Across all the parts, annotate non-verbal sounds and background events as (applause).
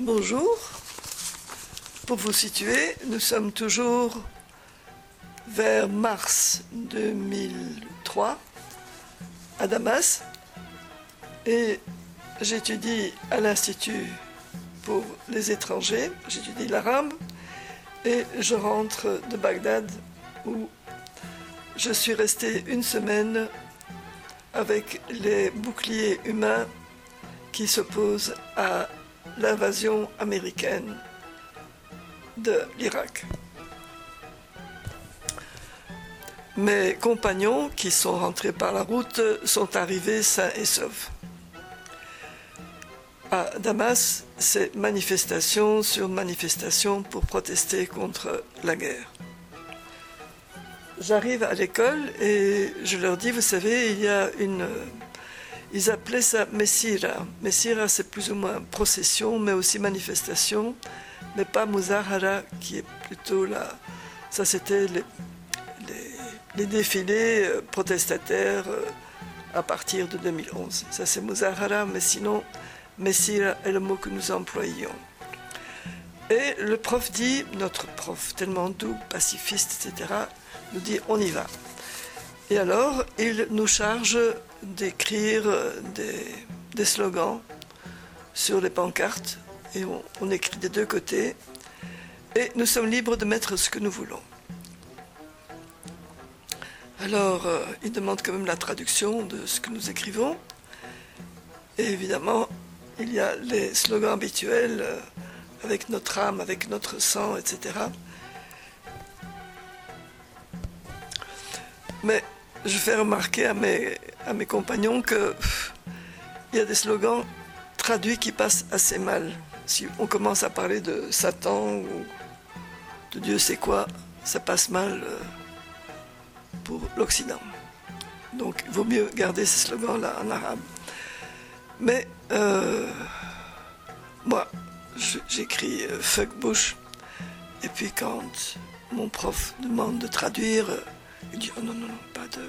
Bonjour. Pour vous situer, nous sommes toujours vers mars 2003 à Damas et j'étudie à l'Institut pour les étrangers, j'étudie l'arabe et je rentre de Bagdad où je suis resté une semaine avec les boucliers humains qui s'opposent à l'invasion américaine de l'Irak. Mes compagnons qui sont rentrés par la route sont arrivés sains et saufs. À Damas, c'est manifestation sur manifestation pour protester contre la guerre. J'arrive à l'école et je leur dis, vous savez, il y a une... Ils appelaient ça Messira. Messira, c'est plus ou moins procession, mais aussi manifestation, mais pas Muzahara, qui est plutôt là. Ça, c'était les, défilés euh, protestataires euh, à partir de 2011. Ça, c'est Muzahara, mais sinon, Messira est le mot que nous employions. Et le prof dit, notre prof, tellement doux, pacifiste, etc., nous dit on y va. Et alors, il nous charge d'écrire des, des, slogans sur les pancartes, et on, on, écrit des deux côtés, et nous sommes libres de mettre ce que nous voulons. Alors, euh, il demande quand même la traduction de ce que nous écrivons, et évidemment, il y a les slogans habituels, euh, avec notre âme, avec notre sang, etc. Mais je fais remarquer à mes, à mes compagnons qu'il y a des slogans traduits qui passent assez mal. Si on commence à parler de Satan ou de Dieu c'est quoi, ça passe mal euh, pour l'Occident. Donc il vaut mieux garder ces slogans-là en arabe. Mais euh, moi, j'écris euh, fuck Bush. Et puis quand mon prof demande de traduire, il dit oh non, non, non, pas de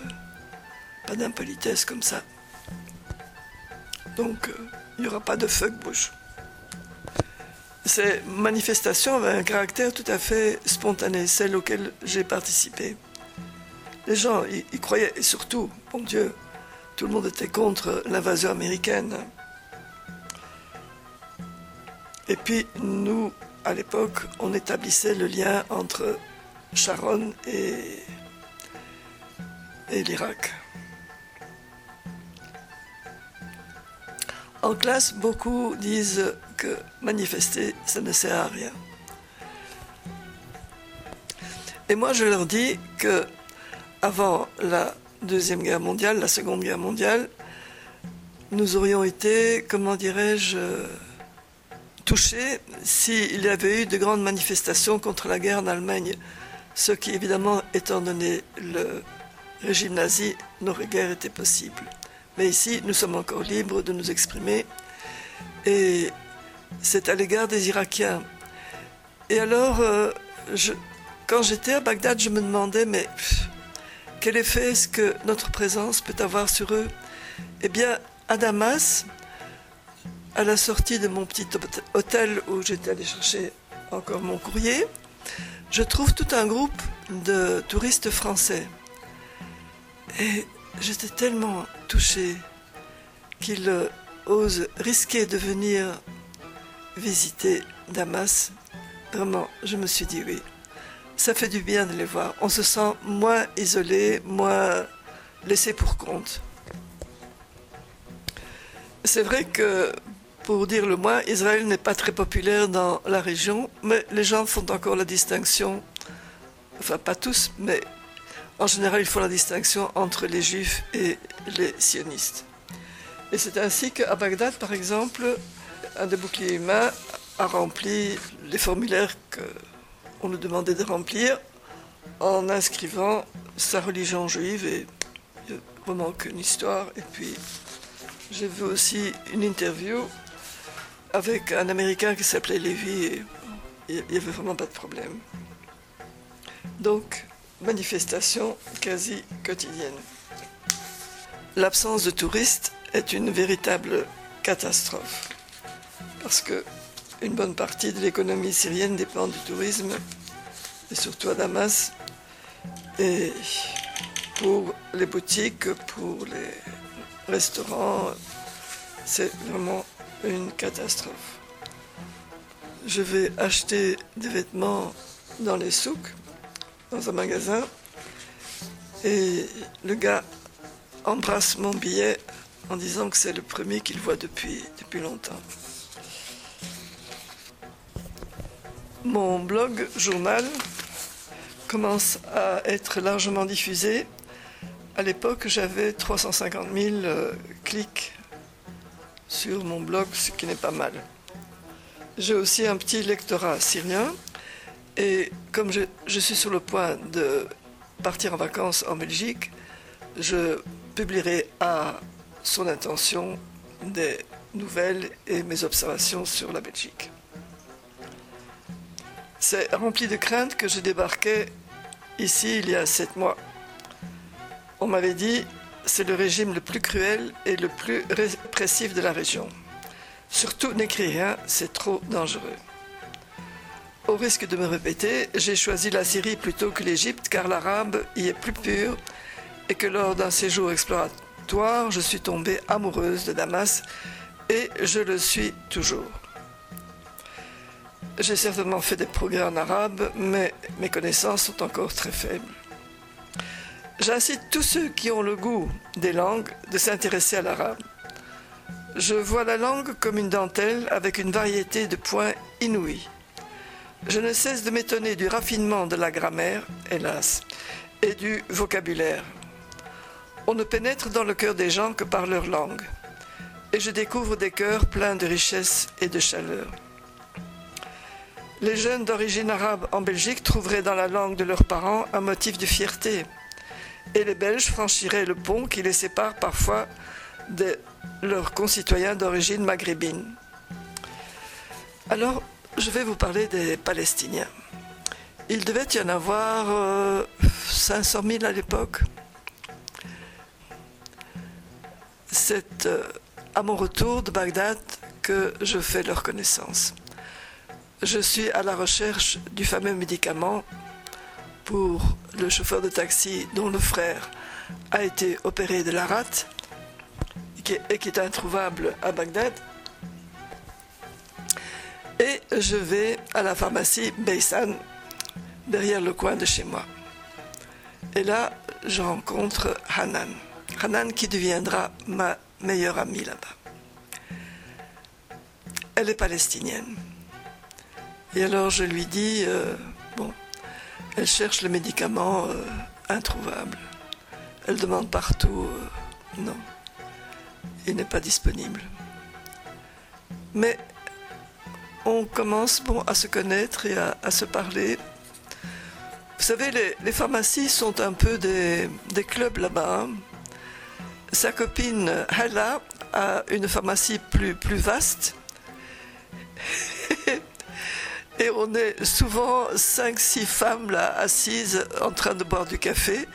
pas d'impolitesse comme ça. Donc euh, il n'y aura pas de fuck Bush. Ces manifestations avaient un caractère tout à fait spontané, celle auquel j'ai participé. Les gens y croyaient, et surtout, bon Dieu, tout le monde était contre l'invasion américaine. Et puis nous, à l'époque, on établissait le lien entre Sharon et, et l'Irak. En classe, beaucoup disent que manifester, ça ne sert à rien. Et moi, je leur dis que avant la Deuxième Guerre mondiale, la Seconde Guerre mondiale, nous aurions été, comment dirais-je, touchés s'il y avait eu de grandes manifestations contre la guerre en Allemagne, ce qui évidemment, étant donné le régime nazi, n'aurait guère été possible. Mais ici, nous sommes encore libres de nous exprimer et c'est à l'égard des Irakiens. Et alors, euh, quand j'étais à Bagdad, je me demandais, mais quel effet est-ce que notre présence peut avoir sur eux? Eh bien, à Damas, à la sortie de mon petit hôtel où j'étais allé chercher encore mon courrier, je trouve tout un groupe de touristes français. Et j'étais tellement touchée qu'ils osent risquer de venir visiter Damas. Vraiment, je me suis dit oui. Ça fait du bien de les voir. On se sent moins isolé, moins laissé pour compte. C'est vrai que pour dire le moins, Israël n'est pas très populaire dans la région, mais les gens font encore la distinction, enfin pas tous, mais en général ils font la distinction entre les juifs et les sionistes. Et c'est ainsi qu'à Bagdad, par exemple, un des boucliers humains a rempli les formulaires qu'on nous demandait de remplir en inscrivant sa religion juive et il vraiment qu'une histoire. Et puis j'ai vu aussi une interview avec un Américain qui s'appelait Lévy et il n'y avait vraiment pas de problème. Donc, manifestation quasi quotidienne. L'absence de touristes est une véritable catastrophe. Parce que une bonne partie de l'économie syrienne dépend du tourisme, et surtout à Damas. Et pour les boutiques, pour les restaurants, c'est vraiment une catastrophe. Je vais acheter des vêtements dans les souks, dans un magasin, et le gars embrasse mon billet en disant que c'est le premier qu'il voit depuis, depuis longtemps. Mon blog journal commence à être largement diffusé. À l'époque, j'avais 350 000 euh, clics sur mon blog, ce qui n'est pas mal. J'ai aussi un petit lectorat syrien et comme je, suis sur le point de partir en vacances en Belgique, je publierai à son intention des nouvelles et mes observations sur la Belgique. C'est rempli de crainte que je débarquais ici il y a sept mois. On m'avait dit c'est le régime le plus cruel et le plus répressif de la région. Surtout n'écris rien, c'est trop dangereux. Au risque de me répéter, j'ai choisi la Syrie plutôt que l'Égypte car l'arabe y est plus pur et que lors d'un séjour exploratoire, je suis tombée amoureuse de Damas et je le suis toujours. J'ai certainement fait des progrès en arabe, mais mes connaissances sont encore très faibles. J'incite tous ceux qui ont le goût des langues de s'intéresser à l'arabe. Je vois la langue comme une dentelle avec une variété de points inouïs. Je ne cesse de m'étonner du raffinement de la grammaire, hélas, et du vocabulaire. On ne pénètre dans le cœur des gens que par leur langue, et je découvre des cœurs pleins de richesse et de chaleur. Les jeunes d'origine arabe en Belgique trouveraient dans la langue de leurs parents un motif de fierté. Et les Belges franchiraient le pont qui les sépare parfois de leurs concitoyens d'origine maghrébine. Alors, je vais vous parler des Palestiniens. Il devait y en avoir 500 euh, 000 à l'époque. C'est euh, à mon retour de Bagdad que je fais leur connaissance je suis à la recherche du fameux médicament pour le chauffeur de taxi dont le frère a été opéré de la rate et qui est introuvable à Bagdad. Et je vais à la pharmacie Beissan, derrière le coin de chez moi. Et là, je rencontre Hanan. Hanan qui deviendra ma meilleure amie là-bas. Elle est palestinienne. Et alors je lui dis, euh, bon, elle cherche le médicament euh, introuvable. Elle demande partout, euh, non, il n'est pas disponible. Mais on commence bon, à se connaître et à, se parler. Vous savez, les, pharmacies sont un peu des, clubs là-bas. Hein. Sa copine Hala a une pharmacie plus, plus vaste. (laughs) Et on est souvent 5-6 femmes là assises en train de boire du café,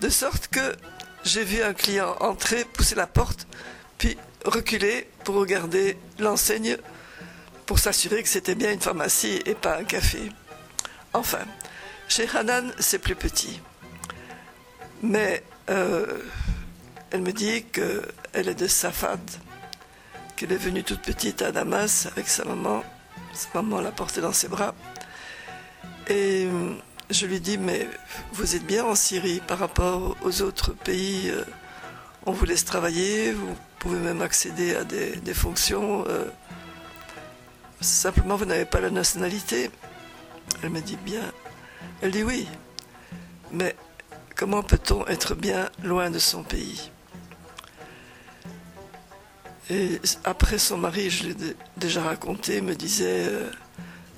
de sorte que j'ai vu un client entrer, pousser la porte, puis reculer pour regarder l'enseigne pour s'assurer que c'était bien une pharmacie et pas un café. Enfin, chez Hanan, c'est plus petit. Mais euh, elle me dit qu'elle est de Safad, qu'elle est venue toute petite à Damas avec sa maman sa maman l'a porté dans ses bras. Et euh, je lui dis, mais vous êtes bien en Syrie par rapport aux autres pays. Euh, on vous laisse travailler, vous pouvez même accéder à des, fonctions. Simplement, vous n'avez pas la nationalité. Elle me dit bien. Elle dit oui. Mais comment peut-on être bien loin de son pays? Et après, son mari, je l'ai déjà raconté, me disait euh,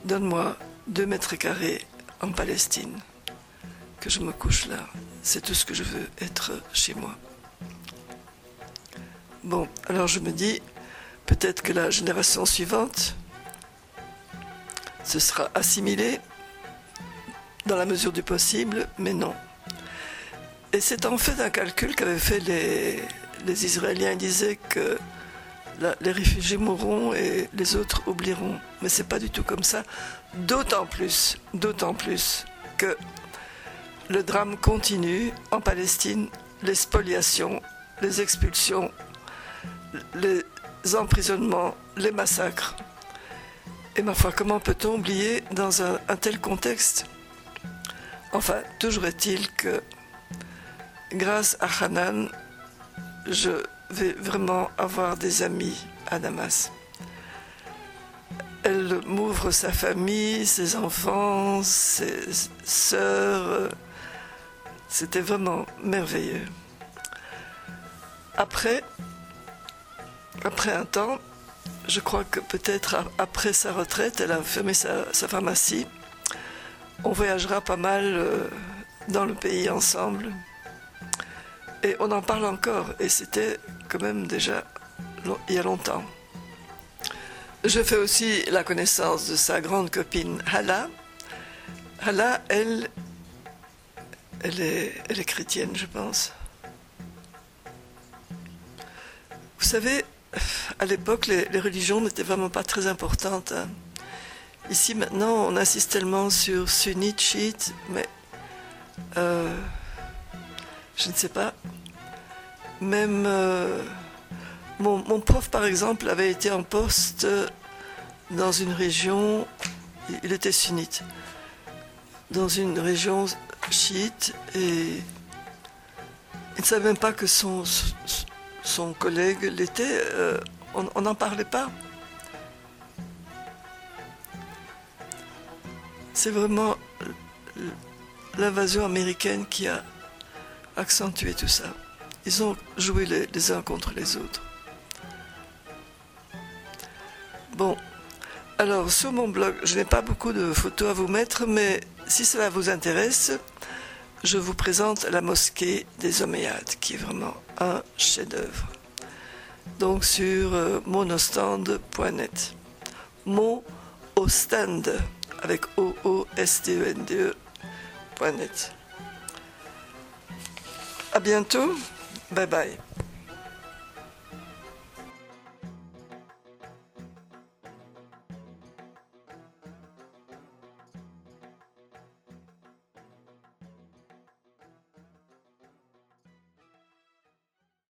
Donne-moi deux mètres carrés en Palestine, que je me couche là. C'est tout ce que je veux, être chez moi. Bon, alors je me dis Peut-être que la génération suivante se sera assimilée dans la mesure du possible, mais non. Et c'est en fait un calcul qu'avaient fait les, les Israéliens. Ils disaient que les réfugiés mourront et les autres oublieront. Mais c'est pas du tout comme ça. D'autant plus, d'autant plus que le drame continue en Palestine, les spoliations, les expulsions, les emprisonnements, les massacres. Et ma foi, comment peut-on oublier dans un, tel contexte? Enfin, toujours est-il que grâce à Hanan, je vais vraiment avoir des amis à Damas. Elle m'ouvre sa famille, ses enfants, ses sœurs. C'était vraiment merveilleux. Après, après un temps, je crois que peut-être après sa retraite, elle a fermé sa, pharmacie. On voyagera pas mal euh, dans le pays ensemble. Et on en parle encore. Et c'était quand même déjà il y a longtemps. Je fais aussi la connaissance de sa grande copine Hala. Hala, elle, elle est, elle est chrétienne, je pense. Vous savez, à l'époque, les, religions n'étaient vraiment pas très importantes. Hein. Ici, maintenant, on insiste tellement sur sunnite, chiite, mais euh, je ne sais pas. Même euh, mon, prof, par exemple, avait été en poste dans une région, il était sunnite, dans une région chiite, et il ne savait même pas que son, collègue l'était. Euh, on n'en parlait pas. C'est vraiment l'invasion américaine qui a accentué tout ça. Ils ont joué les, uns contre les autres. Bon, alors sur mon blog, je n'ai pas beaucoup de photos à vous mettre, mais si cela vous intéresse, je vous présente la mosquée des Omeyyades, qui est vraiment un chef-d'œuvre. Donc sur euh, monostand.net. Mon avec o o s t e n d e.net. À bientôt. Bye bye.